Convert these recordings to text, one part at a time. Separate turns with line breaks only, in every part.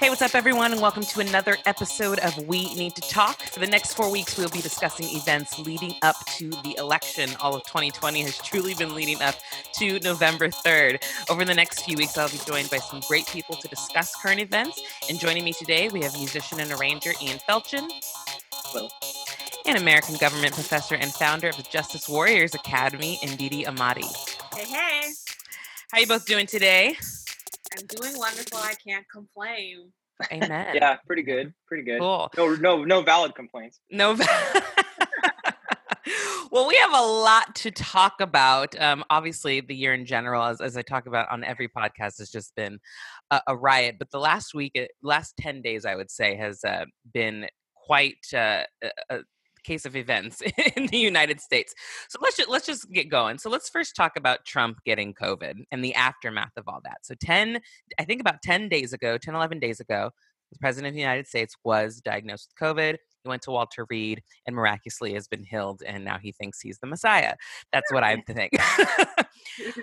Hey, what's up, everyone, and welcome to another episode of We Need to Talk. For the next four weeks, we'll be discussing events leading up to the election. All of 2020 has truly been leading up to November 3rd. Over the next few weeks, I'll be joined by some great people to discuss current events. And joining me today, we have musician and arranger Ian Felchin.
Hello.
And American government professor and founder of the Justice Warriors Academy, Ndidi Amadi.
Hey, hey.
How you both doing today?
I'm doing wonderful. I can't complain.
Amen.
Yeah, pretty good. Pretty good.
Cool.
No, no, no valid complaints.
No. well, we have a lot to talk about. Um, obviously, the year in general, as, as I talk about on every podcast, has just been a, a riot. But the last week, uh, last 10 days, I would say, has uh, been quite uh, a, case of events in the United States. So let's just, let's just get going. So let's first talk about Trump getting COVID and the aftermath of all that. So 10, I think about 10 days ago, 10, 11 days ago, the president of the United States was diagnosed with COVID. He went to Walter Reed and miraculously has been healed, and now he thinks he's the Messiah. That's what I think.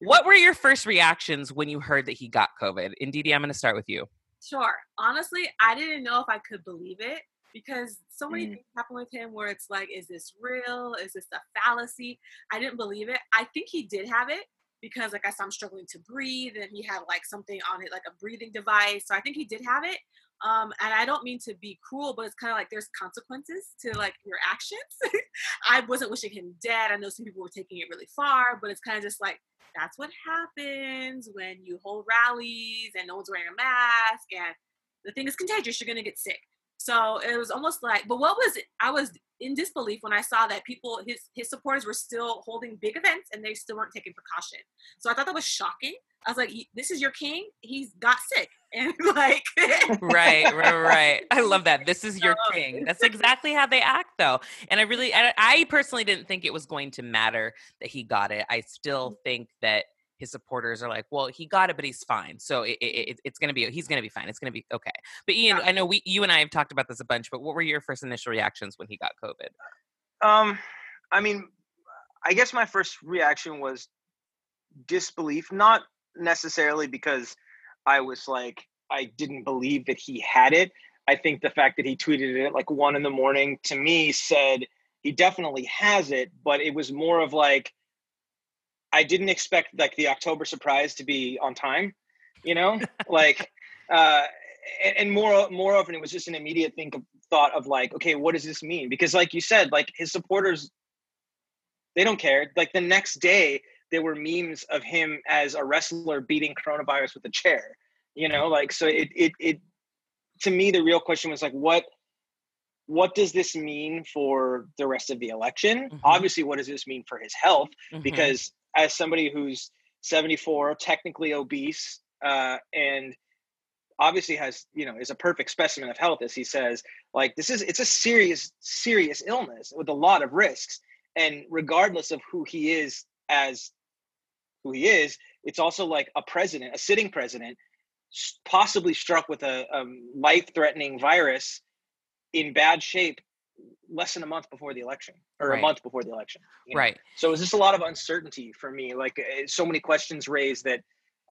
what were your first reactions when you heard that he got COVID? Ndidi, I'm going to start with you.
Sure. Honestly, I didn't know if I could believe it because so many mm. things happen with him where it's like, is this real? Is this a fallacy? I didn't believe it. I think he did have it because like I saw him struggling to breathe and he had like something on it, like a breathing device. So I think he did have it. Um, and I don't mean to be cruel, but it's kind of like there's consequences to like your actions. I wasn't wishing him dead. I know some people were taking it really far, but it's kind of just like that's what happens when you hold rallies and no one's wearing a mask and the thing is contagious. You're gonna get sick. So it was almost like, but what was it? I was in disbelief when I saw that people, his his supporters were still holding big events and they still weren't taking precaution. So I thought that was shocking. I was like, this is your king. He's got sick, and like,
right, right, right. I love that. This is your king. That's exactly how they act, though. And I really, I, I personally didn't think it was going to matter that he got it. I still mm. think that his supporters are like, well, he got it, but he's fine. So it, it, it's going to be, he's going to be fine. It's going to be okay. But Ian. I know we, you and I have talked about this a bunch, but what were your first initial reactions when he got COVID?
Um, I mean, I guess my first reaction was disbelief, not necessarily because I was like, I didn't believe that he had it. I think the fact that he tweeted it at like one in the morning to me said he definitely has it, but it was more of like, I didn't expect like the October surprise to be on time, you know, like, uh, and, and more, more often it was just an immediate think of thought of like, okay, what does this mean? Because like you said, like his supporters, they don't care. Like the next day, there were memes of him as a wrestler beating coronavirus with a chair. You know, like so. It it it. To me, the real question was like, what what does this mean for the rest of the election? Mm-hmm. Obviously, what does this mean for his health? Mm-hmm. Because as somebody who's 74, technically obese, uh, and obviously has you know is a perfect specimen of health, as he says, like this is it's a serious serious illness with a lot of risks, and regardless of who he is as who he is, it's also like a president, a sitting president, possibly struck with a, a life-threatening virus in bad shape less than a month before the election or right. a month before the election.
know? Right.
So it's just a lot of uncertainty for me. Like eh, so many questions raised that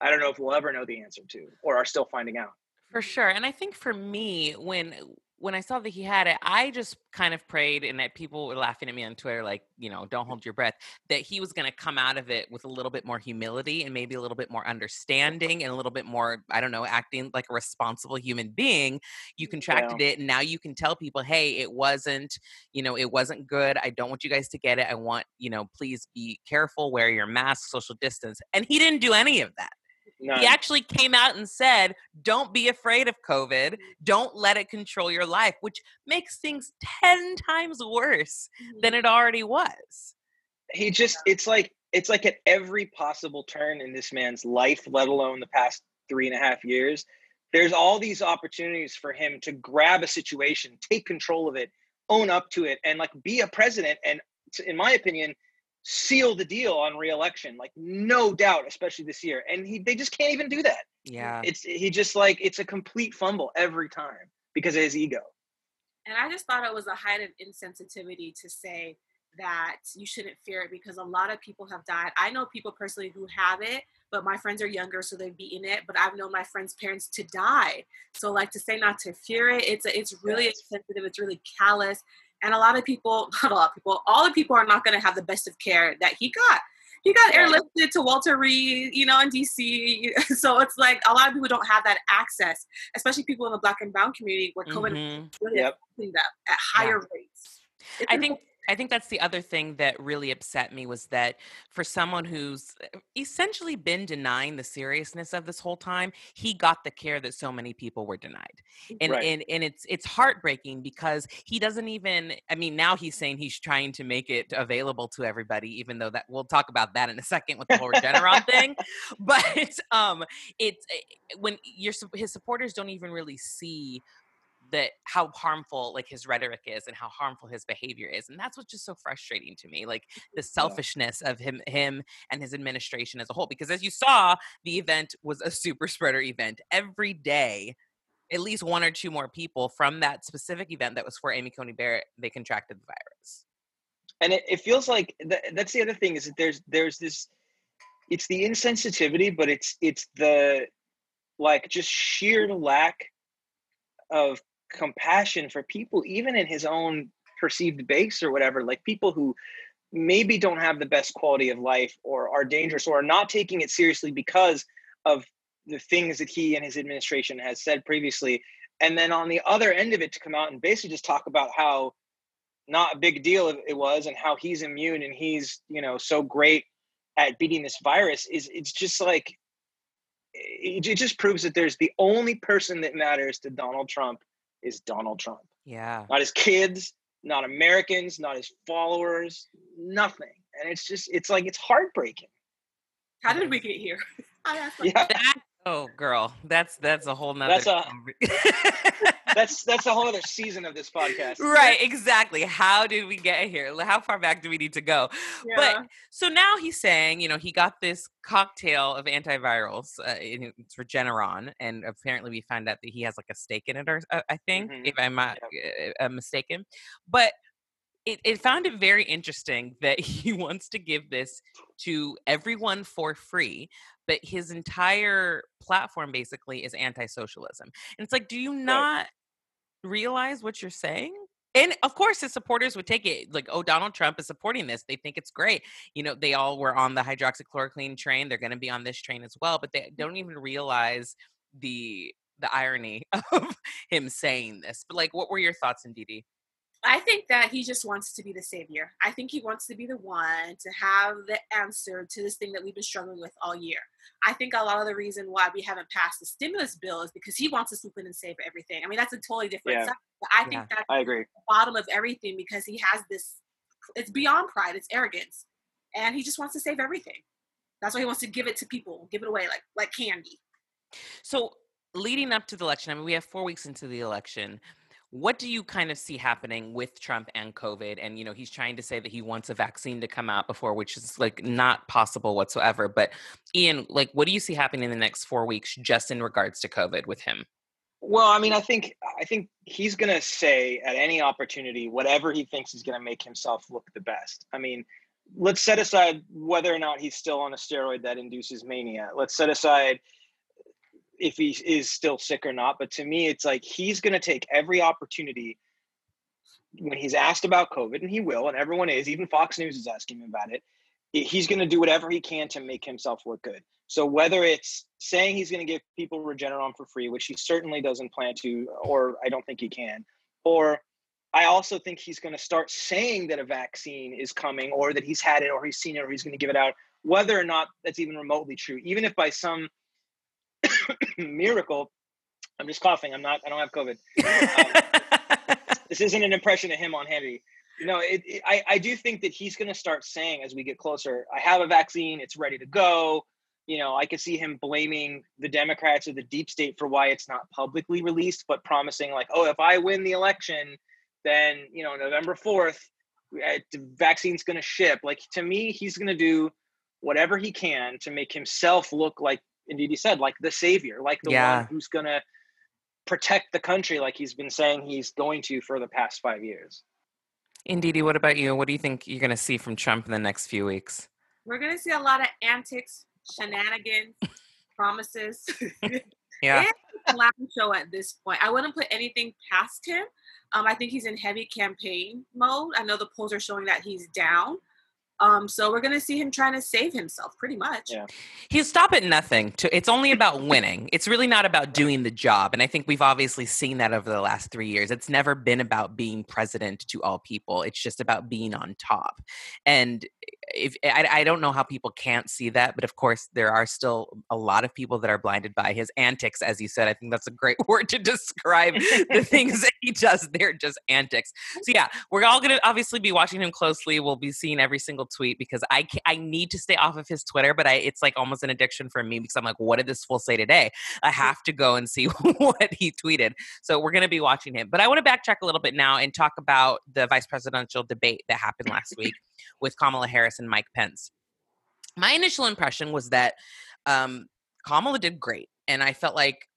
I don't know if we'll ever know the answer to or are still finding out.
For sure. And I think for me, when when I saw that he had it, I just kind of prayed, and that people were laughing at me on Twitter, like, you know, don't mm. hold your breath, that he was going to come out of it with a little bit more humility and maybe a little bit more understanding and a little bit more, I don't know, acting like a responsible human being. You mm, contracted yeah. it, and now you can tell people, hey, it wasn't, you know, it wasn't good. I don't want you guys to get it. I want, you know, please be careful, wear your mask, social distance. And he didn't do any of that. None. He actually came out and said, Don't be afraid of COVID. Don't let it control your life, which makes things 10 times worse than mm-hmm. it already was.
He just, it's like, it's like at every possible turn in this man's life, let alone the past three and a half years, there's all these opportunities for him to grab a situation, take control of it, own up to it, and like be a president. And in my opinion, seal the deal on reelection, like no doubt, especially this year. And he they just can't even do that.
Yeah.
It's he just like it's a complete fumble every time because of his ego.
And I just thought it was a height of insensitivity to say that you shouldn't fear it because a lot of people have died. I know people personally who have it but my friends are younger, so they've beaten it. But I've known my friends' parents to die. So like to say not to fear it, it's a, it's really
Yes.
sensitive. It's really callous, and a lot of people, not a lot of people, all the people are not going to have the best of care that he got. He got airlifted to Walter Reed, you know, in DC. So it's like a lot of people don't have that access, especially people in the Black and Brown community where COVID
Mhm.
really
Yep.
them at higher rates. It's
I think I think that's the other thing that really upset me was that for someone who's uh, essentially been denying the seriousness of this whole time, he got the care that so many people were denied. And
Right.
and and it's it's heartbreaking because he doesn't even I mean now he's saying he's trying to make it available to everybody even though that we'll talk about that in a second with the whole Regeneron thing. But um it's eh, when your his supporters don't even really see that how harmful like his rhetoric is and how harmful his behavior is and that's what's just so frustrating to me like the selfishness of him him and his administration as a whole because as you saw the event was a super spreader event. Every day at least one or two more people from that specific event that was for amy coney barrett they contracted the virus.
And it, it feels like th- that's the other thing is that there's there's this it's the insensitivity but it's it's the like just sheer lack of compassion for people even in his own perceived base or whatever like people who maybe don't have the best quality of life or are dangerous or are not taking it seriously because of the things that he and his administration has said previously. And then on the other end of it to come out and basically just talk about how not a big deal it- was and how he's immune and he's you know so great at beating this virus is it's just like it just proves that there's the only person that matters to Donald Trump is Donald Trump.
Yeah.
Not his kids not Americans not his followers nothing. And it's just it's like it's heartbreaking.
How did we get here? I asked
yeah.
That, oh girl that's that's a whole nother
That's a-
conver-
that's that's a whole other season of this podcast
right exactly how did we get here how far back do we need to go
Yeah.
But so now he's saying, you know, he got this cocktail of antivirals. Uh, and it's Regeneron, and apparently we found out that he has like a stake in it, or uh, I think,
Mhm.
if I'm not uh, uh, mistaken. But it, it found it very interesting that he wants to give this to everyone for free. But his entire platform basically is anti-socialism. And it's like, do you not realize what you're saying? And of course, his supporters would take it like, oh, Donald Trump is supporting this. They think it's great. You know, they all were on the hydroxychloroquine train. They're going to be on this train as well, but they don't even realize the the irony of him saying this. But like, what were your thoughts, Ndidi?
I think that he just wants to be the savior. I think he wants to be the one to have the answer to this thing that we've been struggling with all year. I think a lot of the reason why we haven't passed the stimulus bill is because he wants to swoop in and save everything. I mean, that's a totally different
Yeah.
subject, but I think
Yeah.
that's
I agree
the bottom of everything because he has this, it's beyond pride, it's arrogance. And he just wants to save everything. That's why he wants to give it to people, give it away like like candy.
So, leading up to the election, I mean, we have four weeks into the election. What do you kind of see happening with Trump and COVID? And, you know, he's trying to say that he wants a vaccine to come out before, which is like not possible whatsoever. But, Ian, like, what do you see happening in the next four weeks just in regards to COVID with him?
Well, I mean, I think I think he's going to say at any opportunity whatever he thinks is going to make himself look the best. I mean, let's set aside whether or not he's still on a steroid that induces mania. Let's set aside if he is still sick or not. But to me, it's like he's going to take every opportunity when he's asked about COVID, and he will, and everyone is. Even Fox News is asking him about it. He's going to do whatever he can to make himself look good. So whether it's saying he's going to give people Regeneron for free, which he certainly doesn't plan to, or I don't think he can, or I also think he's going to start saying that a vaccine is coming, or that he's had it, or he's seen it, or he's going to give it out, whether or not that's even remotely true. Even if by some miracle, I'm just coughing. I'm not. I don't have COVID. This isn't an impression of him on Hannity. No, it, it, I, I do think that he's going to start saying as we get closer, I have a vaccine, it's ready to go. You know, I could see him blaming the Democrats or the deep state for why it's not publicly released, but promising, like, oh, if I win the election, then, you know, November 4th, uh, the vaccine's going to ship. Like, to me, he's going to do whatever he can to make himself look like, Ndidi said, like the savior, like the
Yeah.
one who's going to protect the country, like he's been saying he's going to for the past five years.
Ndidi, what about you? What do you think you're going to see from Trump in the next few weeks?
We're gonna see a lot of antics shenanigans, promises.
Yeah.
It's clown show at this point. I wouldn't put anything past him. Um, I think he's in heavy campaign mode. I know the polls are showing that he's down. Um, so we're gonna see him trying to save himself, pretty much.
Yeah.
He'll stop at nothing. To it's only about winning. It's really not about doing the job. And I think we've obviously seen that over the last three years. It's never been about being president to all people. It's just about being on top. And if I, I don't know how people can't see that, but of course there are still a lot of people that are blinded by his antics, as you said. I think that's a great word to describe the things that he does. They're just antics. So yeah, we're all gonna obviously be watching him closely. We'll be seeing every single tweet because I ca- I need to stay off of his Twitter, but I it's like almost an addiction for me because I'm like, what did this fool say today? I mm. have to go and see what he tweeted. So we're gonna be watching him. But I want to backtrack a little bit now and talk about the vice presidential debate that happened last week with Kamala Harris and Mike Pence. My initial impression was that um, Kamala did great, and I felt like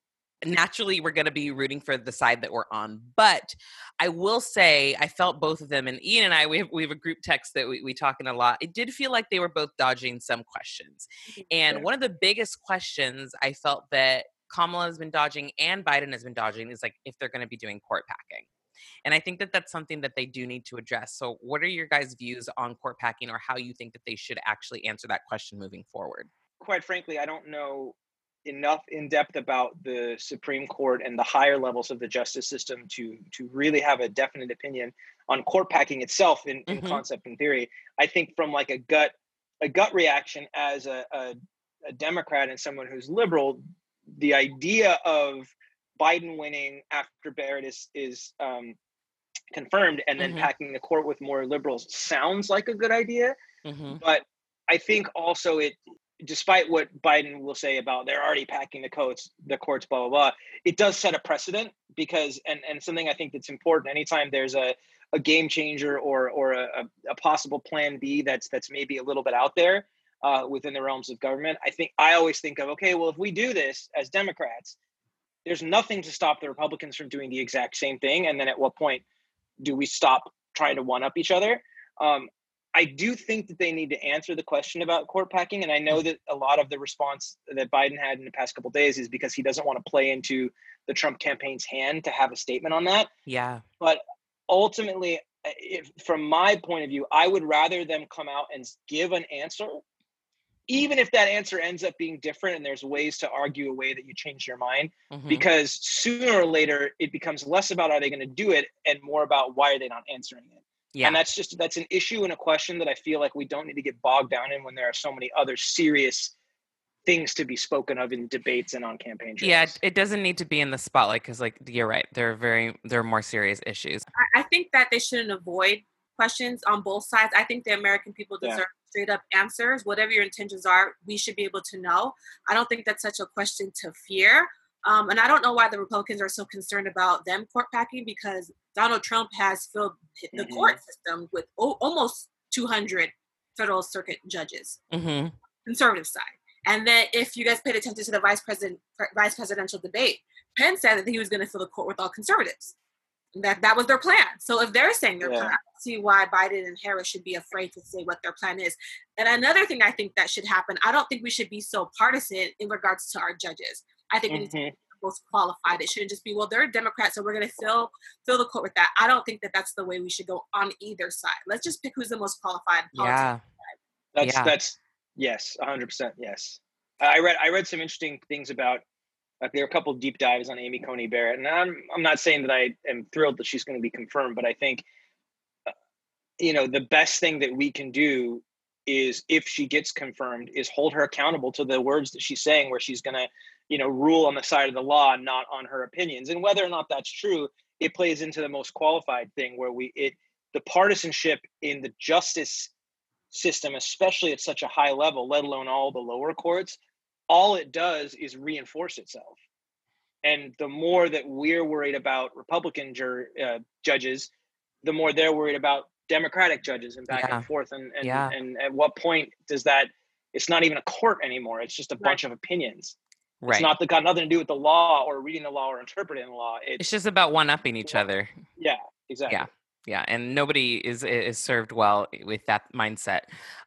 naturally we're going to be rooting for the side that we're on. But I will say I felt both of them, and Ian and I we have we have a group text that we we talking a lot. It did feel like they were both dodging some questions, and one of the biggest questions I felt that Kamala has been dodging and Biden has been dodging is like if they're going to be doing court packing. And I think that that's something that they do need to address. So, what are your guys' views on court packing or how you think that they should actually answer that question moving forward?
quite frankly, I don't know enough in depth about the Supreme Court and the higher levels of the justice system to to really have a definite opinion on court packing itself in, in
Mhm.
concept and theory. I think from like a gut a gut reaction as a, a, a Democrat and someone who's liberal, the idea of Biden winning after Barrett is is um, confirmed and then
Mhm.
packing the court with more liberals sounds like a good idea
Mm-hmm.
but I think also it, despite what Biden will say about they're already packing the courts, the courts, blah blah blah, it does set a precedent because and and something I think that's important. Anytime there's a a game changer or or a, a, a possible plan B that's that's maybe a little bit out there uh, within the realms of government, I think I always think of okay, well if we do this as Democrats, there's nothing to stop the Republicans from doing the exact same thing, and then at what point do we stop trying to one up each other? Um, I do think that they need to answer the question about court packing, and I know that a lot of the response that Biden had in the past couple days is because he doesn't want to play into the Trump campaign's hand to have a statement on that.
Yeah.
But ultimately, uh, if, from my point of view, I would rather them come out and give an answer, even if that answer ends up being different and there's ways to argue a way that you change your mind
Mhm.
because sooner or later it becomes less about are they going to do it and more about why are they not answering it
Yeah.
and that's just that's an issue and a question that i feel like we don't need to get bogged down in when there are so many other serious things to be spoken of in debates and on campaign trails.
yeah, it- it doesn't need to be in the spotlight because, like, you're right. There are very, there are more serious issues.
I, I think that they shouldn't avoid questions on both sides. I think the American people
Yeah.
deserve straight up answers. Whatever your intentions are, we should be able to know. I don't think that's such a question to fear. Um, and I don't know why the Republicans are so concerned about them court packing because Donald Trump has filled the
Mhm.
court system with o- almost 200 federal circuit judges
hmm
conservative side. And then if you guys paid attention to the vice president vice presidential debate, Pence said that he was going to fill the court with all conservatives. And That that was their plan. So if they're saying their
Yeah.
plan, I don't see why Biden and Harris should be afraid to say what their plan is. And another thing I think that should happen, I don't think we should be so partisan in regards to our judges. I think we need to
Mhm.
be the most qualified. It shouldn't just be, well, they're Democrats, so we're going to fill fill the court with that. I don't think that that's the way we should go on either side. Let's just pick who's the most qualified.
Yeah.
That's
Yeah.
that's yes, hundred percent yes. I read I read some interesting things about like there are a couple deep dives on Amy Coney Barrett, and I'm I'm not saying that I am thrilled that she's going to be confirmed, but I think uh, you know the best thing that we can do is if she gets confirmed is hold her accountable to the words that she's saying where she's going to you know rule on the side of the law not on her opinions. And whether or not that's true it plays into the most qualified thing where we it the partisanship in the justice system especially at such a high level let alone all the lower courts all it does is reinforce itself and the more that we're worried about republican jur- uh, judges the more they're worried about democratic judges and back
Yeah.
and forth and and,
Yeah.
and at what point does that it's not even a court anymore it's just a bunch of opinions
Right.
it's not the, got nothing to do with the law or reading the law or interpreting the law it's,
It's just about one upping each other.
yeah exactly
Yeah. Yeah, and nobody is is served well with that mindset.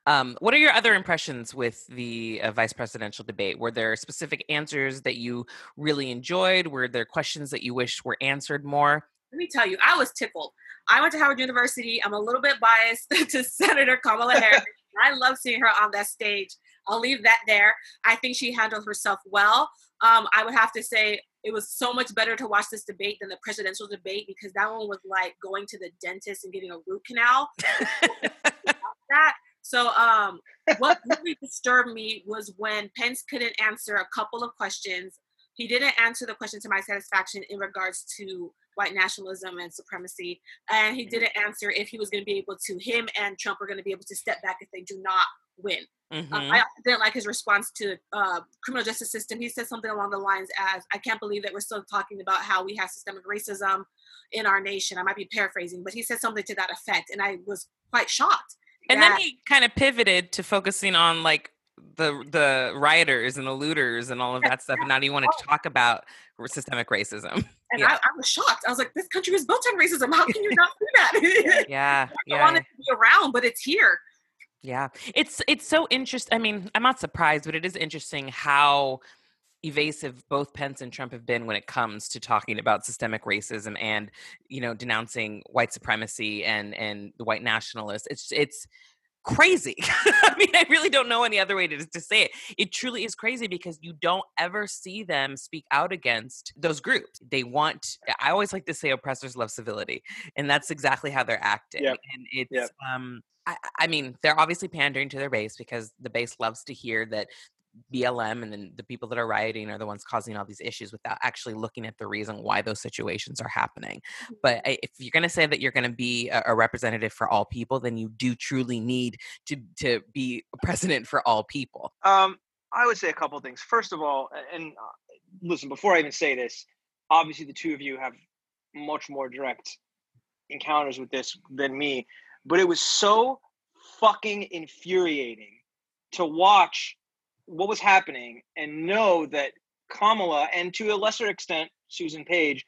Um, what are your other impressions with the uh, vice presidential debate? Were there specific answers that you really enjoyed? Were there questions that you wish were answered more?
Let me tell you, I was tickled. I went to Howard University. I'm a little bit biased to Senator Kamala Harris. I love seeing her on that stage. I'll leave that there. I think she handled herself well. Um, I would have to say it was so much better to watch this debate than the presidential debate because that one was like going to the dentist and getting a root canal. that. So um, what really disturbed me was when Pence couldn't answer a couple of questions. He didn't answer the question to my satisfaction in regards to white nationalism and supremacy. And he didn't answer if he was going to be able to, him and Trump are going to be able to step back if they do not win. Mm-hmm. Um, I didn't like his response to uh, criminal justice system. He said something along the lines as, "I can't believe that we're still talking about how we have systemic racism in our nation." I might be paraphrasing, but he said something to that effect, and I was quite shocked.
And then he kind of pivoted to focusing on like the the rioters and the looters and all of that stuff, and now you want to talk about systemic racism.
And yeah. I, I, was shocked. I was like, "This country was built on racism. How can you not see that?"
yeah,
I
yeah.
want it to be around, but it's here.
Yeah, it's it's so interesting. I mean, I'm not surprised, but it is interesting how evasive both Pence and Trump have been when it comes to talking about systemic racism and you know denouncing white supremacy and and the white nationalists. It's it's crazy. I mean, I really don't know any other way to, to say it. It truly is crazy because you don't ever see them speak out against those groups. They want, I always like to say oppressors love civility. And that's exactly how they're acting. Yep. And it's, yep. um, I, I, mean, they're obviously pandering to their base because the base loves to hear that BLM and then the people that are rioting are the ones causing all these issues without actually looking at the reason why those situations are happening. But mm-hmm. if you're going to say that you're going to be a, a, representative for all people, then you do truly need to to be a president for all people.
Um, I would say a couple things. First of all, and uh, listen, before I even say this, obviously the two of you have much more direct encounters with this than me but it was so fucking infuriating to watch what was happening and know that Kamala and to a lesser extent Susan Page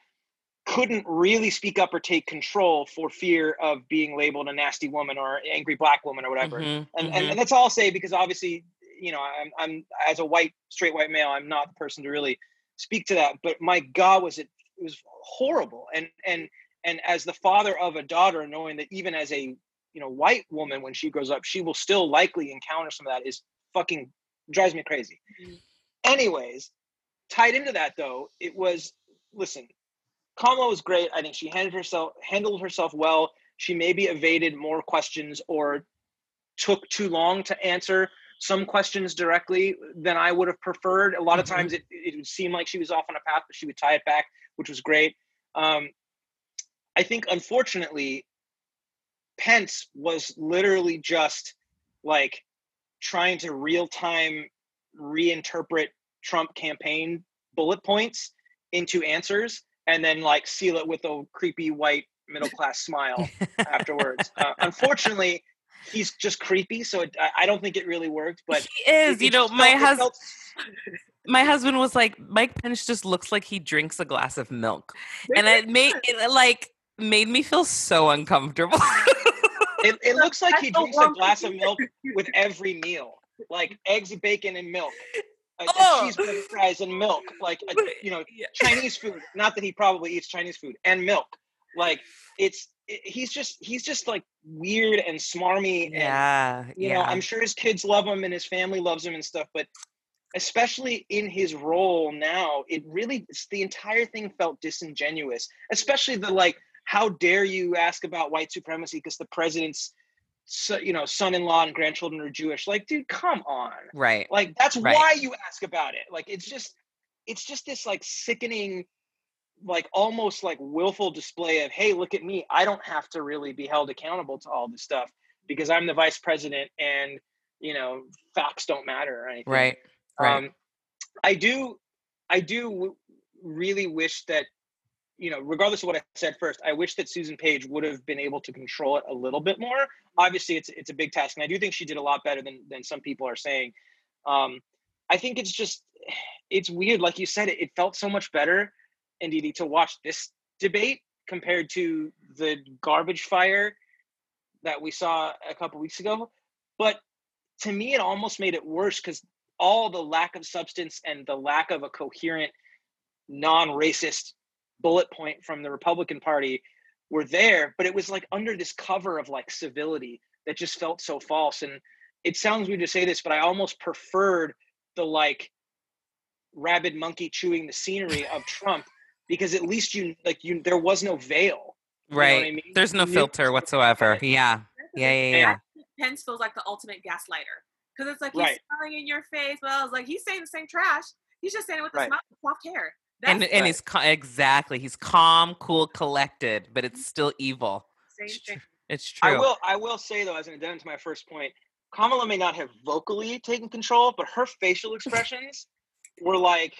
couldn't really speak up or take control for fear of being labeled a nasty woman or angry black woman or whatever. Mm-hmm, and, mm-hmm. and that's all I'll say because obviously, you know, I'm I'm as a white straight white male, I'm not the person to really speak to that. But my God, was it it was horrible. And and and as the father of a daughter, knowing that even as a you know white woman when she grows up she will still likely encounter some of that is fucking drives me crazy. Mm-hmm. anyways tied into that though it was listen Kamala was great. I think she handled herself handled herself well. She maybe evaded more questions or took too long to answer some questions directly than i would have preferred. A lot of mm-hmm. times it, it would seem like she was off on a path but she would tie it back which was great. Um, i think unfortunately Pence was literally just like trying to real time reinterpret Trump campaign bullet points into answers and then like seal it with a creepy white middle class smile afterwards. Uh, unfortunately, he's just creepy, so it, I don't think it really worked. But
he is, you know, my husband. My husband was like, Mike Pence just looks like he drinks a glass of milk, and it made it like made me feel so uncomfortable.
it, it looks like he drinks a glass of milk with every meal, like eggs, bacon, and milk. A, oh. a cheeseburger, fries, and milk, like a, you know, Chinese food. Not that he probably eats Chinese food and milk. Like it's it, he's just he's just like weird and smarmy.
Yeah,
you
yeah.
know, I'm sure his kids love him and his family loves him and stuff, but especially in his role now, it really the entire thing felt disingenuous. Especially the like how dare you ask about white supremacy because the president's you know son-in-law and grandchildren are jewish? Like dude come on.
Right.
Like that's
right.
why you ask about it. Like it's just it's just this like sickening like almost like willful display of hey look at me. I don't have to really be held accountable to all this stuff because i'm the vice president and you know facts don't matter or anything.
Right. Right. Um,
i do i do really wish that you know, regardless of what I said first, I wish that Susan Page would have been able to control it a little bit more. Obviously, it's it's a big task, and I do think she did a lot better than than some people are saying. Um, I think it's just it's weird, like you said, it, it felt so much better, Ndidi, to watch this debate compared to the garbage fire that we saw a couple weeks ago. But to me, it almost made it worse because all the lack of substance and the lack of a coherent, non racist bullet point from the Republican Party were there, but it was like under this cover of like civility that just felt so false. And it sounds weird to say this, but I almost preferred the like rabid monkey chewing the scenery of Trump because at least you like you there was no veil. You know
right.
I mean?
There's no
You
filter whatsoever. Yeah. Yeah, yeah, yeah.
Pence feels like the ultimate gaslighter because it's like he's
Right.
smiling in your face. Well, I was like, he's saying the same trash. He's just saying it with his
Right.
mouth and soft hair.
And
That's
and he's ca- exactly he's calm, cool, collected, but it's mm-hmm. still evil.
same
It's true.
thing.
It's true.
I will I will say though, as an addendum to my first point, Kamala may not have vocally taken control, but her facial expressions were like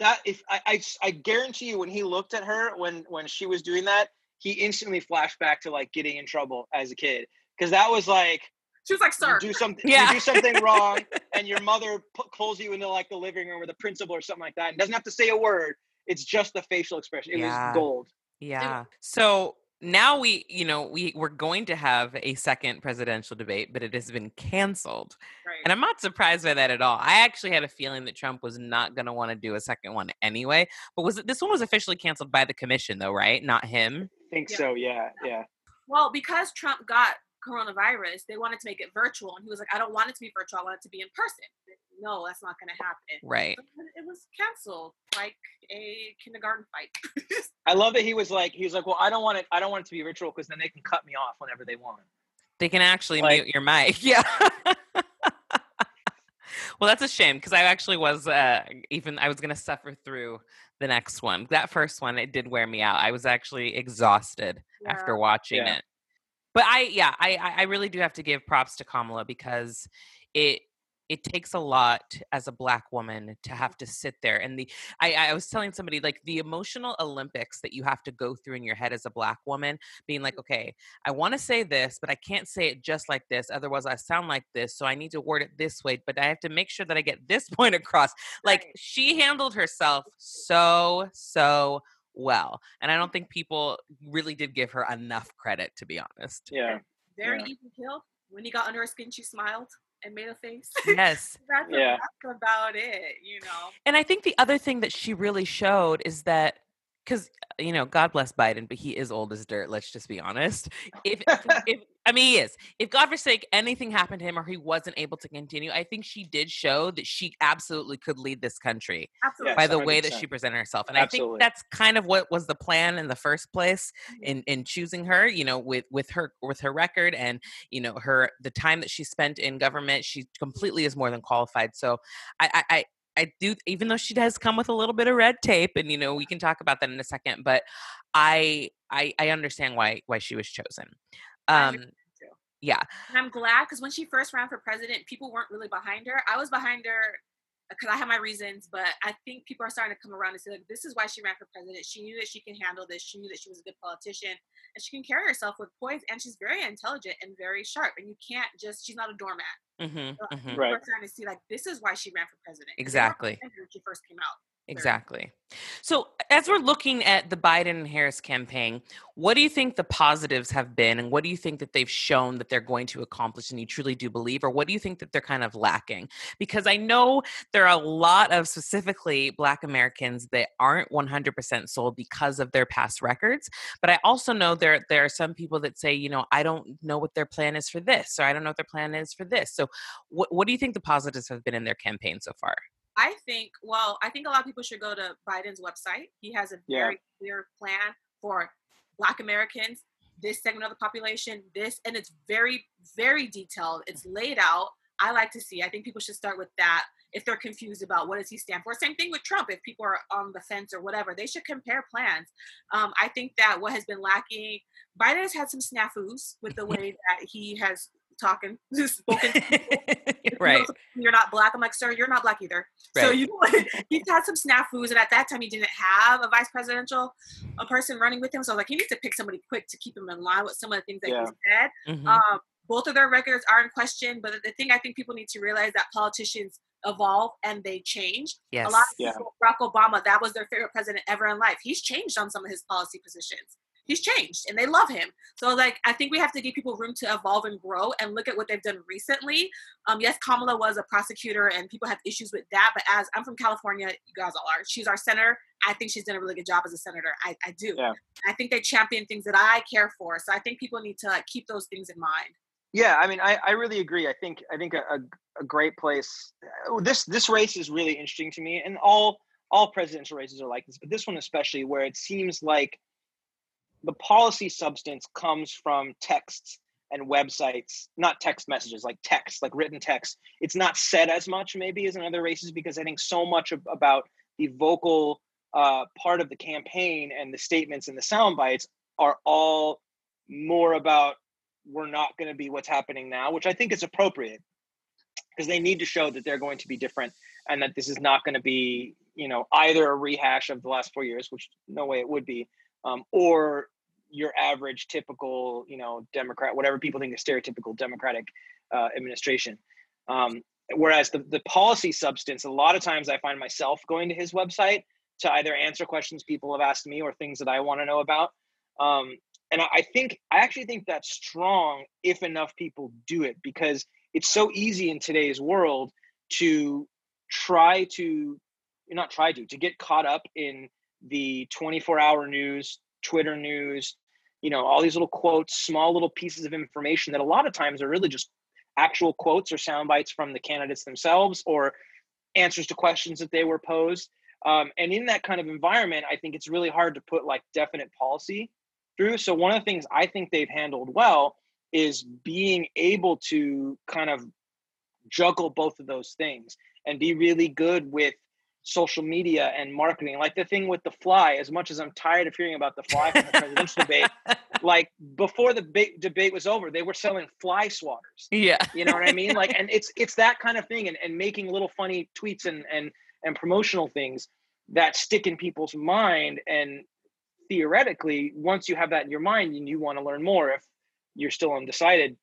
that. If I, I I guarantee you, when he looked at her when when she was doing that, he instantly flashed back to like getting in trouble as a kid because that was like
She was like,
you
sir.
do something
Yeah.
you do something wrong and your mother pu- pulls you into like the living room or the principal or something like that and doesn't have to say a word it's just the facial expression it
Yeah.
was gold
Yeah. So now we, you know, we we're going to have a second presidential debate, but it has been canceled.
Right.
And I'm not surprised by that at all. I actually had a feeling that Trump was not going to want to do a second one anyway. But was it this one was officially canceled by the commission though, right? Not him.
i think
Yeah.
so yeah yeah
Well, because Trump got coronavirus, they wanted to make it virtual, and he was like, "I don't want it to be virtual. I want it to be in person." No, that's not going to happen.
Right.
So then It was canceled like a kindergarten fight.
i love that he was like he was like well i don't want it i don't want it to be virtual because then they can cut me off whenever they want
They can actually
Like-
mute your mic. Yeah. well, that's a shame because I actually was uh, even I was going to suffer through the next one. That first one it did wear me out. I was actually exhausted after watching
Yeah.
it. But I yeah, I I really do have to give props to Kamala because it it takes a lot as a black woman to have to sit there and the I, I was telling somebody like the emotional olympics that you have to go through in your head as a black woman being like okay i want to say this but i can't say it just like this otherwise i sound like this so i need to word it this way but i have to make sure that i get this point across. Like she handled herself so so well and i don't mm-hmm. think people really did give her enough credit to be honest
yeah
Very
Yeah.
even killed. When he got under her skin, she smiled and made a face.
yes
that's,
Yeah.
that's about it, you know.
And I think the other thing that she really showed is that because you know, God bless Biden, but he is old as dirt. Let's just be honest. If, if I mean, he is. If God forsake anything happened to him or he wasn't able to continue, I think she did show that she absolutely could lead this country
Absolutely.
by
Yes,
the way that she presented herself. And
Absolutely.
I think that's kind of what was the plan in the first place
Mhm.
in in choosing her. You know, with with her with her record and you know her the time that she spent in government, she completely is more than qualified. So I I. I I do, even though she does come with a little bit of red tape, and you know we can talk about that in a second. But I, I, I understand why why she was chosen. Um. Yeah,
And I'm glad because when she first ran for president, people weren't really behind her. I was behind her because I have my reasons, but I think people are starting to come around and say, like, this is why she ran for president. She knew that she can handle this. She knew that she was a good politician and she can carry herself with poise. And she's very intelligent and very sharp. And you can't just, she's not a doormat.
hmm
So
hmm
People
Right.
are starting to see, like, this is why she ran for president.
Exactly.
When she first came out.
Exactly. So, as we're looking at the Biden and Harris campaign, what do you think the positives have been, and what do you think that they've shown that they're going to accomplish, and you truly do believe, or what do you think that they're kind of lacking? Because I know there are a lot of specifically Black Americans that aren't 100% sold because of their past records, but I also know there there are some people that say, you know, I don't know what their plan is for this, or I don't know what their plan is for this. So, what what do you think the positives have been in their campaign so far?
I think, well, I think a lot of people should go to Biden's website. He has a
Yeah.
very clear plan for Black Americans, this segment of the population, this, and it's very, very detailed. It's laid out. I like to see. I think people should start with that if they're confused about what does he stand for. Same thing with Trump. If people are on the fence or whatever, they should compare plans. Um, I think that what has been lacking, Biden has had some snafus with the way that he has talking, spoken. to people. If you know
right.
something, You're not black. I'm like, sir, you're not black either. So you he's had some snafus, and at that time he didn't have a vice presidential a person running with him. So I was like, he needs to pick somebody quick to keep him in line with some of the things that
Yeah.
he said.
Mhm.
Um, both of their records are in question, but the thing I think people need to realize that politicians evolve and they change.
Yes.
A lot of
Yeah.
people, Barack Obama, that was their favorite president ever in life. He's changed on some of his policy positions. He's changed and they love him. So like I think we have to give people room to evolve and grow and look at what they've done recently. Um, yes, Kamala was a prosecutor and people have issues with that, but as I'm from California, you guys all are. She's our senator. I think she's done a really good job as a senator. I, I do.
Yeah.
I think they champion things that I care for. So I think people need to like keep those things in mind.
Yeah, I mean, I, I really agree. I think I think a, a, a great place. uh, This this race is really interesting to me, and all all presidential races are like this, but this one especially, where it seems like the policy substance comes from texts and websites, not text messages, like text, like written text. It's not said as much maybe as in other races because I think so much about the vocal uh, part of the campaign and the statements and the sound bites are all more about we're not going to be what's happening now, which I think is appropriate because they need to show that they're going to be different and that this is not going to be, you know, either a rehash of the last four years, which no way it would be, um, or your average typical, you know, Democrat, whatever people think is stereotypical Democratic uh, administration. Um, whereas the, the policy substance, a lot of times I find myself going to his website to either answer questions people have asked me or things that I want to know about. Um, and I I think I actually think that's strong if enough people do it because it's so easy in today's world to try to not try to to get caught up in the 24 hour news twitter news you know all these little quotes small little pieces of information that a lot of times are really just actual quotes or sound bites from the candidates themselves or answers to questions that they were posed. Um, and in that kind of environment i think it's really hard to put like definite policy through. So one of the things i think they've handled well is being able to kind of juggle both of those things and be really good with social media and marketing. Like the thing with the fly, as much as I'm tired of hearing about the fly from the presidential debate, like before the ba- debate was over, they were selling fly swatters.
Yeah.
You know what I mean? Like, and it's it's that kind of thing, and, and making little funny tweets and and and promotional things that stick in people's mind. And theoretically, once you have that in your mind and you want to learn more, if you're still undecided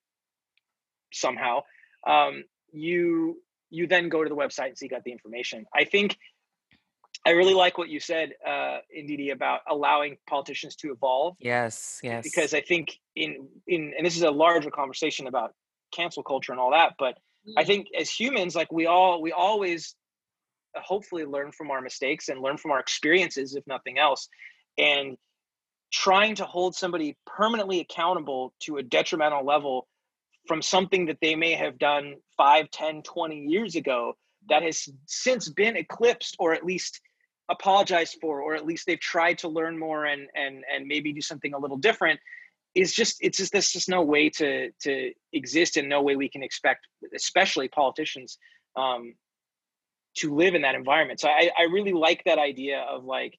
somehow, um, you you then go to the website and seek out the information. I think I really like what you said, uh, Ndidi, about allowing politicians to evolve
Yes. Yes.
because I think in in and this is a larger conversation about cancel culture and all that, but I
Mm.
think as humans, like we all we always uh, hopefully learn from our mistakes and learn from our experiences, if nothing else. And trying to hold somebody permanently accountable to a detrimental level from something that they may have done 5 10 20 years ago that has since been eclipsed or at least apologized for or at least they've tried to learn more and and and maybe do something a little different is just it's just there's just no way to to exist and no way we can expect especially politicians um to live in that environment. So i i really like that idea of like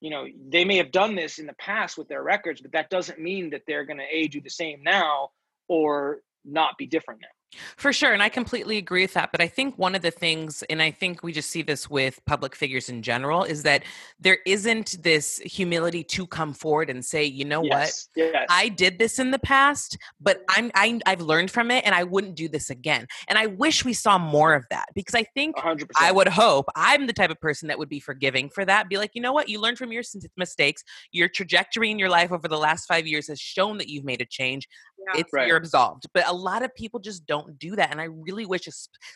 you know they may have done this in the past with their records but that doesn't mean that they're going to a do the same now or not be different now
For sure. And I completely agree with that. But I think one of the things, and I think we just see this with public figures in general, is that there isn't this humility to come forward and say, you know what?
yes yes
I did this in the past, but I'm I, I've learned from it, and I wouldn't do this again. And I wish we saw more of that because I think
100%
I would hope I'm the type of person that would be forgiving for that. Be like, you know what? You learned from your mistakes. Your trajectory in your life over the last five years has shown that you've made a change.
Yeah.
It's
Right.
you're absolved. But a lot of people just don't do that, and I really wish,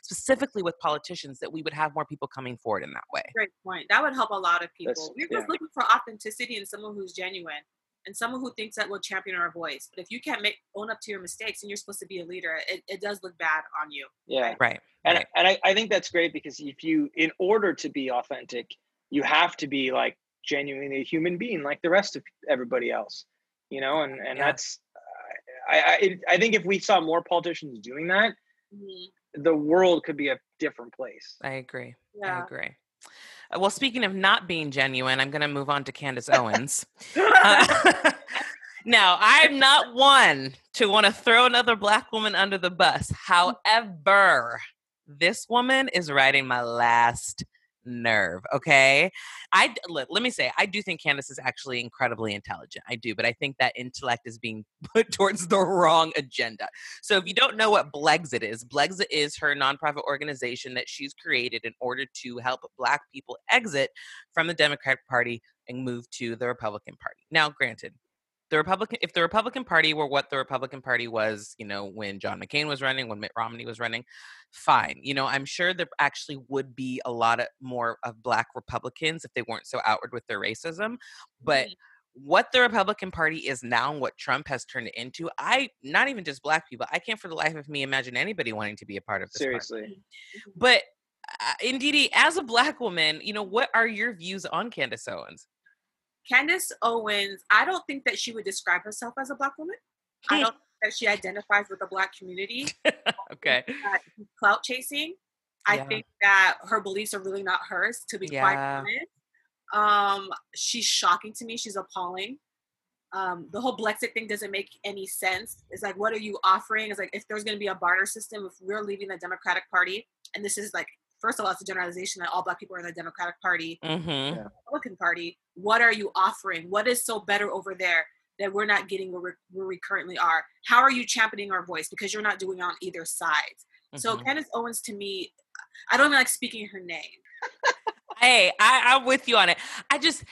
specifically with politicians, that we would have more people coming forward in that way.
Great point. That would help a lot of people.
That's-
We're
yeah.
just looking for authenticity and someone who's genuine and someone who thinks that will champion our voice. But if you can't make own up to your mistakes and you're supposed to be a leader, it, it does look bad on you.
yeah
Right.
and,
right.
and I, I think that's great because if you in order to be authentic you have to be like genuinely a human being like the rest of everybody else you know and and
Yeah.
that's i I, I think if we saw more politicians doing that
Mhm.
the world could be a different place
I agree. I agree. Uh, Well, speaking of not being genuine, I'm going to move on to Candace Owens. Uh, now, I'm not one to want to throw another black woman under the bus. However, this woman is writing my last nerve. Okay. I let, let me say, I do think Candace is actually incredibly intelligent. I do, but I think that intellect is being put towards the wrong agenda. So if you don't know what Blexit is, Blexit is her nonprofit organization that she's created in order to help Black people exit from the Democratic Party and move to the Republican Party. Now, granted, the Republican if the Republican Party were what the Republican Party was, you know, when John McCain was running, when Mitt Romney was running, fine. You know, I'm sure there actually would be a lot of more of black Republicans if they weren't so outward with their racism. But mm-hmm. what the Republican Party is now and what Trump has turned it into, I not even just black people, I can't for the life of me imagine anybody wanting to be a part of this.
Seriously.
Party. But uh, Ndidi, as a black woman, you know, what are your views on Candace Owens?
Candace Owens, I don't think that she would describe herself as a black woman. I hmm. don't think that she identifies with the black community.
okay.
Clout chasing. I yeah. think that her beliefs are really not hers, to be yeah. quite honest. Um, she's shocking to me. She's appalling. Um, the whole Blexit thing doesn't make any sense. It's like, what are you offering? It's like, if there's going to be a barter system, if we're leaving the Democratic Party, and this is like first of all, it's a generalization that all black people are in the Democratic Party,
mm-hmm.
Republican Party. What are you offering? What is so better over there that we're not getting where, where we currently are? How are you championing our voice? Because you're not doing it on either side. Mm-hmm. So Candace Owens, to me, I don't even like speaking her name.
hey, I, I'm with you on it. I just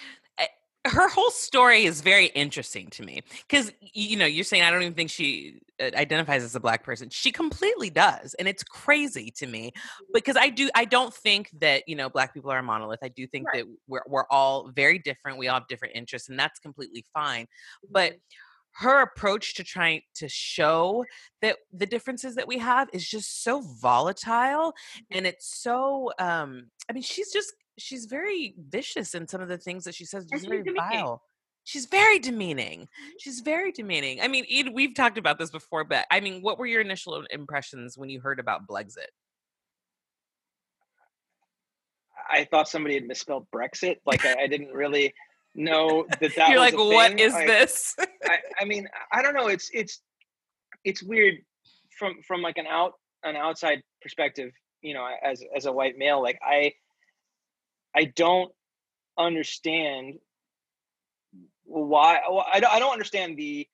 her whole story is very interesting to me because you know you're saying i don't even think she uh, identifies as a black person she completely does and it's crazy to me mm-hmm. because i do i don't think that you know black people are a monolith i do think right. that we're, we're all very different we all have different interests and that's completely fine but mm-hmm. her approach to trying to show that the differences that we have is just so volatile and mm-hmm. it's so um i mean she's just she's very vicious in some of the things that she says. She's very vile. She's very demeaning. Mm-hmm. She's very demeaning. I mean, Ed, we've talked about this before, but I mean, what were your initial impressions when you heard about Blexit?
I thought somebody had misspelled Brexit. Like I, I didn't really know that that. Was.
You're
like,
what is this?
I, I mean, I don't know. It's it's it's weird from from like an out an outside perspective. You know, as as a white male, like I I don't understand why I don't, I don't understand the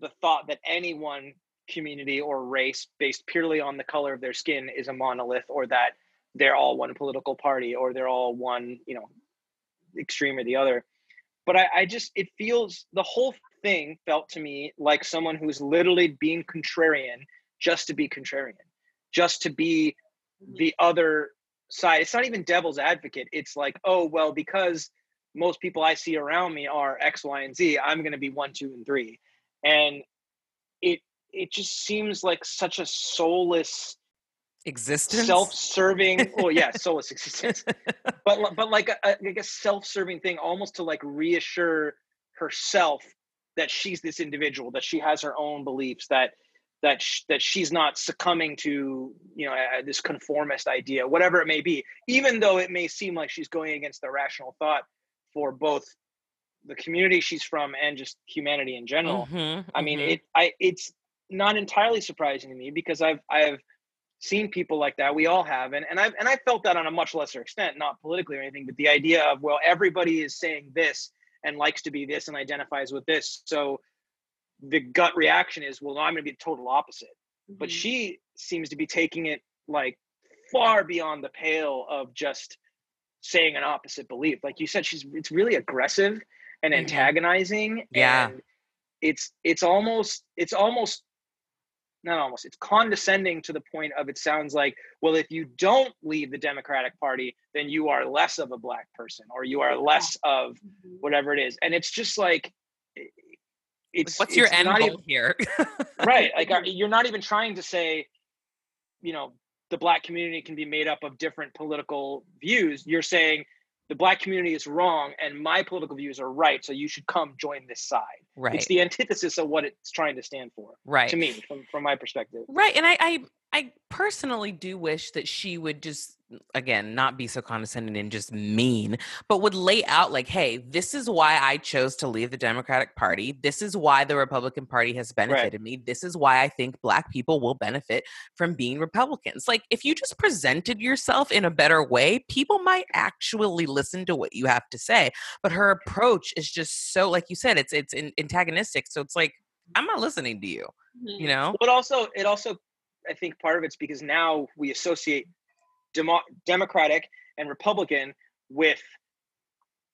the thought that any one community or race based purely on the color of their skin is a monolith or that they're all one political party or they're all one you know extreme or the other. But I, I just it feels the whole thing felt to me like someone who's literally being contrarian just to be contrarian just to be the other side it's not even devil's advocate. It's like oh well because most people i see around me are x y and z i'm going to be one two and three. And it it just seems like such a soulless
existence?
self-serving oh yeah soulless existence. But but like a, like a self-serving thing almost to like reassure herself that she's this individual that she has her own beliefs that that sh- that she's not succumbing to you know uh, this conformist idea whatever it may be even though it may seem like she's going against the rational thought for both the community she's from and just humanity in general. Mm-hmm, i mean mm-hmm. it i it's not entirely surprising to me because i've i've seen people like that. We all have. And, and i've and i felt that on a much lesser extent not politically or anything but the idea of well everybody is saying this and likes to be this and identifies with this. So the gut reaction is, well, no, I'm going to be the total opposite. Mm-hmm. But she seems to be taking it like far beyond the pale of just saying an opposite belief. Like you said, she's it's really aggressive and mm-hmm. antagonizing.
Yeah.
And it's it's almost it's almost not almost it's condescending to the point of it sounds like well if you don't leave the democratic party then you are less of a black person or you are less of mm-hmm. whatever it is and it's just like
it's what's it's your end goal even, here?
Right like you're not even trying to say you know the black community can be made up of different political views. You're saying the black community is wrong and my political views are right so you should come join this side.
Right.
it's the antithesis of what it's trying to stand for
right.
to me from, from my perspective.
Right and I, I i personally do wish that she would just again not be so condescending and just mean but would lay out like hey this is why i chose to leave the democratic party this is why the republican party has benefited right. me this is why i think black people will benefit from being republicans like if you just presented yourself in a better way people might actually listen to what you have to say but her approach is just so like you said it's it's antagonistic so it's like i'm not listening to you you mm-hmm. know
but also it also i think part of it's because now we associate Demo- Democratic and Republican with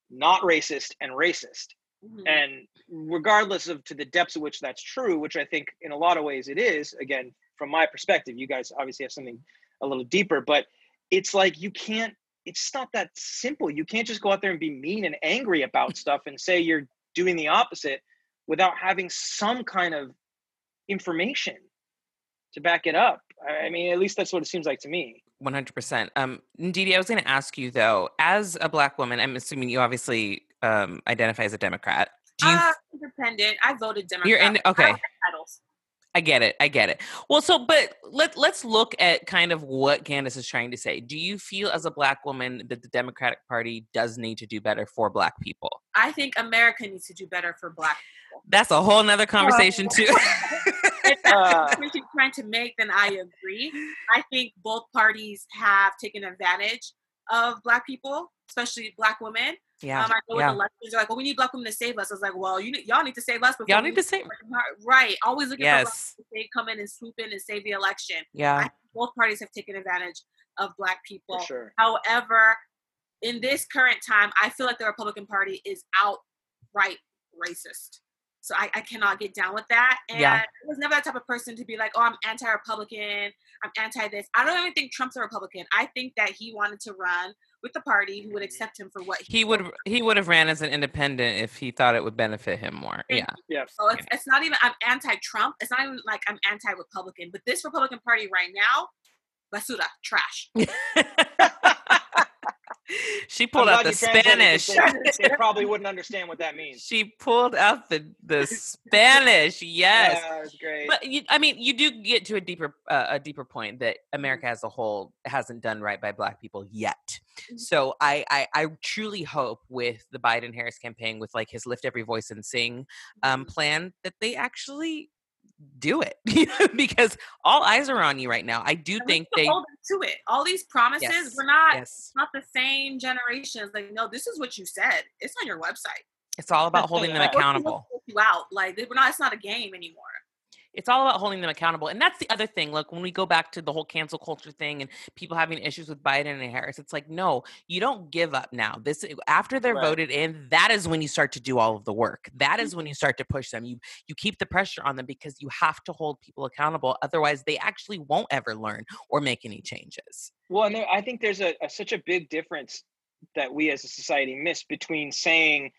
not racist and racist. Mm-hmm. And regardless of to the depths of which that's true, which I think in a lot of ways it is, again, from my perspective, you guys obviously have something a little deeper, but it's like you can't, it's not that simple. You can't just go out there and be mean and angry about stuff and say you're doing the opposite without having some kind of information to back it up. I mean, at least that's what it seems like to me.
100%. Um, Ndidi, I was going to ask you though, as a black woman, I'm assuming you obviously um, identify as a Democrat.
Do you? Uh, independent. I voted Democrat.
You're in. Okay. I get it. I get it. Well, so but let let's look at kind of what Candace is trying to say. Do you feel as a black woman that the Democratic Party does need to do better for black people?
I think America needs to do better for black people.
That's a whole nother conversation too.
if that's uh, the point you're trying to make, then I agree. I think both parties have taken advantage of black people, especially black women.
Yeah. Um,
I know
yeah.
with elections, they're like, well, we need black women to save us. I was like, well, you y'all need to save us.
Y'all need to save.
Right. Always looking
yes.
for they come in and swoop in and save the election.
Yeah.
both parties have taken advantage of black people.
For sure.
However, in this current time, I feel like the Republican Party is outright racist. So I, I cannot get down with that. And yeah. I was never that type of person to be like, oh, I'm anti Republican, I'm anti this. I don't even think Trump's a Republican. I think that he wanted to run with the party who would mm-hmm. accept him for what
he, he would he would have ran as an independent if he thought it would benefit him more. Yeah.
Yeah.
So it's, it's not even I'm anti-Trump. It's not even like I'm anti-Republican. But this Republican Party right now, basura, trash.
she pulled out the Spanish.
They probably wouldn't understand what that means.
She pulled out the the Spanish. Yes,
yeah, was great.
But you, I mean, you do get to a deeper uh, a deeper point that America as a whole hasn't done right by Black people yet. Mm-hmm. So I, I I truly hope with the Biden Harris campaign, with like his lift every voice and sing um, mm-hmm. plan, that they actually do it because all eyes are on you right now. I do think they
hold to it. All these promises, yes. we're not yes. not the same generations. Like, no, this is what you said. It's on your website.
It's all about holding them accountable.
You out like we're not. It's not a game anymore
it's all about holding them accountable. And that's the other thing. Look, when we go back to the whole cancel culture thing and people having issues with Biden and Harris, it's like, no, you don't give up now. This eh, after they're right. voted in, that is when you start to do all of the work. That is when you mm-hmm. start to push them. You you keep the pressure on them because you have to hold people accountable. Otherwise, they actually won't ever learn or make any changes.
Well, and there, I think there's a, a such a big difference that we as a society miss between saying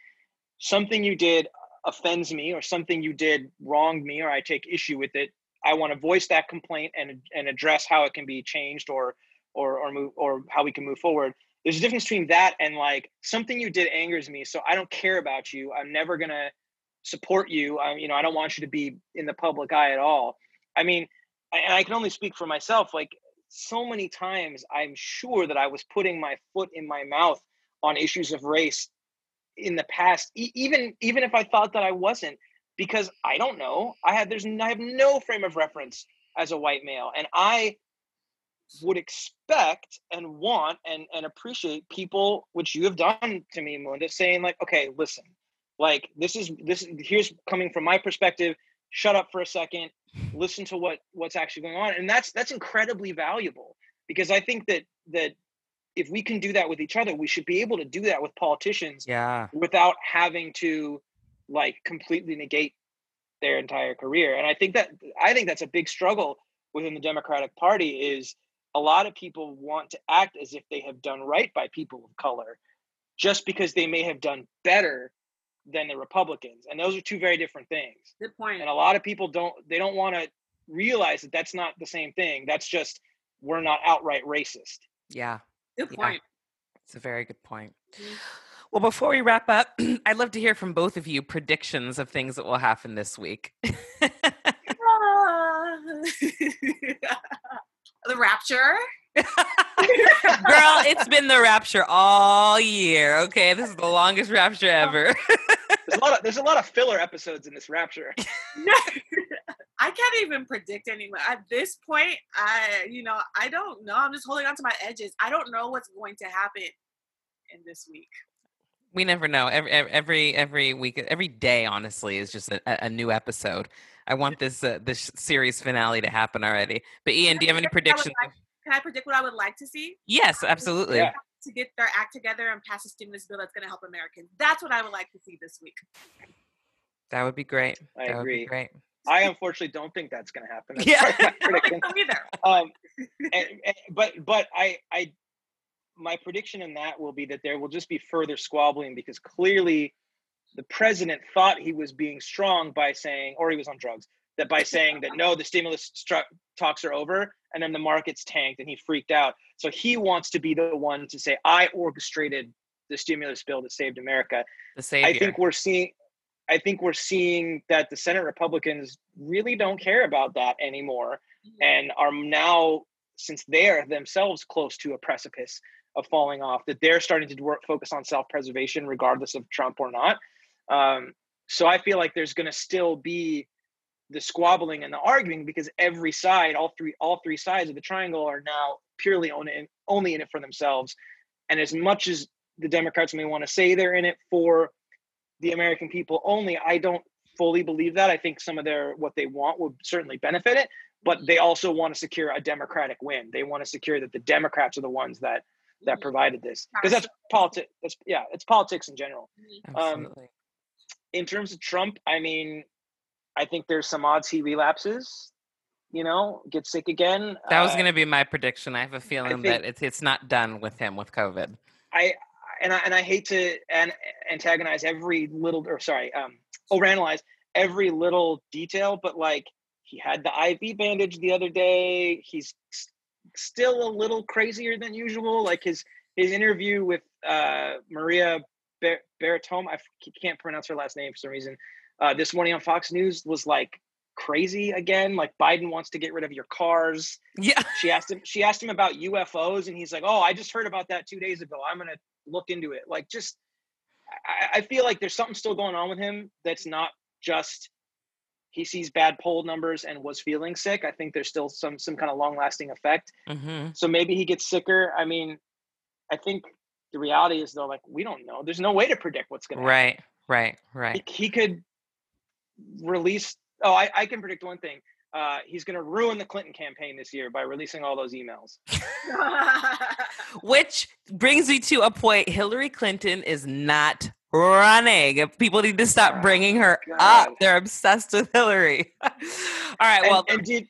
something you did offends me or something you did wronged me or I take issue with it, I want to voice that complaint and and address how it can be changed or or or move or how we can move forward. There's a difference between that and like something you did angers me, so I don't care about you. I'm never gonna support you. I, you know, I don't want you to be in the public eye at all. I mean, and I can only speak for myself. Like so many times, I'm sure that I was putting my foot in my mouth on issues of race in the past, e- even even if I thought that I wasn't, because I don't know. I had there's I have no frame of reference as a white male, and I would expect and want and and appreciate people which you have done to me, Malynda, saying like, okay, listen, like this is this here's coming from my perspective. Shut up for a second. Listen to what what's actually going on, and that's that's incredibly valuable because I think that that if we can do that with each other, we should be able to do that with politicians.
Yeah.
Without having to like completely negate their entire career. And I think that I think that's a big struggle within the Democratic Party is a lot of people want to act as if they have done right by people of color just because they may have done better than the Republicans. And those are two very different things.
Good point.
And a lot of people don't they don't want to realize that that's not the same thing. That's just we're not outright racist.
Yeah.
Good point. Yeah,
it's a very good point. Mm-hmm. Well, before we wrap up, I'd love to hear from both of you predictions of things that will happen this week.
The rapture.
Girl, it's been the rapture all year. Okay, this is the longest rapture ever.
There's a lot of there's a lot of filler episodes in this rapture.
I can't even predict anymore. At this point, I you know, I don't know. I'm just holding on to my edges. I don't know what's going to happen in this week.
We never know. Every every every week, every day, honestly, is just a, a new episode. I want this uh, this series finale to happen already. But Ian, do you have any predictions?
Like, can I predict what I would like to see?
Yes, absolutely.
Yeah.
To get their act together and pass a stimulus bill that's going to help Americans. That's what I would like to see this week.
That would be great.
I
that
agree.
Would be great.
I unfortunately don't think that's going to happen. That's
Yeah.
part of
I don't
prediction.
think so either.
um, and, and- but but I I my prediction in that will be that there will just be further squabbling because clearly the president thought he was being strong by saying, or he was on drugs, that by saying that no, the stimulus stru- talks are over, and then the markets tanked and he freaked out. So he wants to be the one to say, I orchestrated the stimulus bill that saved America.
The savior.
I think we're seeing I think we're seeing that the Senate Republicans really don't care about that anymore and are now since they're themselves close to a precipice of falling off that they're starting to work focus on self-preservation regardless of Trump or not. Um, so I feel like there's going to still be the squabbling and the arguing because every side, all three, all three sides of the triangle are now purely on it, only in it for themselves. And as much as the Democrats may want to say they're in it for the American people only, I don't fully believe that. I think some of their what they want would certainly benefit it, but they also want to secure a Democratic win. They want to secure that the Democrats are the ones that that provided this because that's politics. That's yeah, it's politics in general. Um,
Absolutely.
In terms of Trump, I mean, I think there's some odds he relapses. You know, gets sick again.
that was
Uh,
going to be my prediction. I have a feeling
think-
that it's it's not done with him with COVID.
I and I and I hate to an, antagonize every little or sorry, um, overanalyze every little detail, but like he had the IV bandage the other day. He's still a little crazier than usual. Like his his interview with uh, Maria Bar- Baratome, I f- can't pronounce her last name for some reason. Uh, this morning on Fox News was like crazy again. Like Biden wants to get rid of your cars
Yeah.
she asked him she asked him about UFOs and he's like, "Oh, I just heard about that 2 days ago. I'm going to look into it." Like just I, I feel like there's something still going on with him that's not just he sees bad poll numbers and was feeling sick. I think there's still some some kind of long-lasting effect.
hmm
So maybe he gets sicker. I mean, I think the reality is though like we don't know. There's no way to predict what's going to happen
Right. Right. Right.
he, he could release oh I, I can predict one thing uh, he's going to ruin the clinton campaign this year by releasing all those emails
Which brings me to a point. Hillary Clinton is not running. People need to stop
Oh,
bringing her
God.
up. They're obsessed with Hillary. All right.
and,
Well,
and did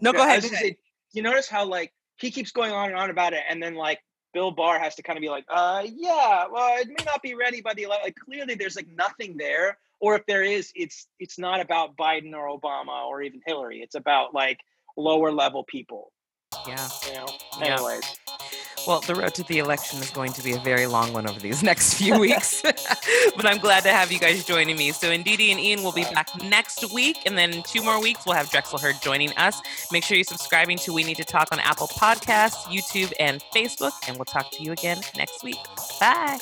no, go ahead. go ahead.
say, you notice how like he keeps going on and on about it and then like bill barr has to kind of be like uh yeah well it may not be ready by the ele-. like clearly there's like nothing there or if there is it's it's not about biden or obama or even hillary it's about like lower level people
Yeah.
you know
Yeah.
anyways
Well, the road to the election is going to be a very long one over these next few weeks. but I'm glad to have you guys joining me. So, Ndidi and Ian will be back next week. And then two more weeks, we'll have Drexel Heard joining us. Make sure you're subscribing to We Need to Talk on Apple Podcasts, YouTube, and Facebook. And we'll talk to you again next week. Bye.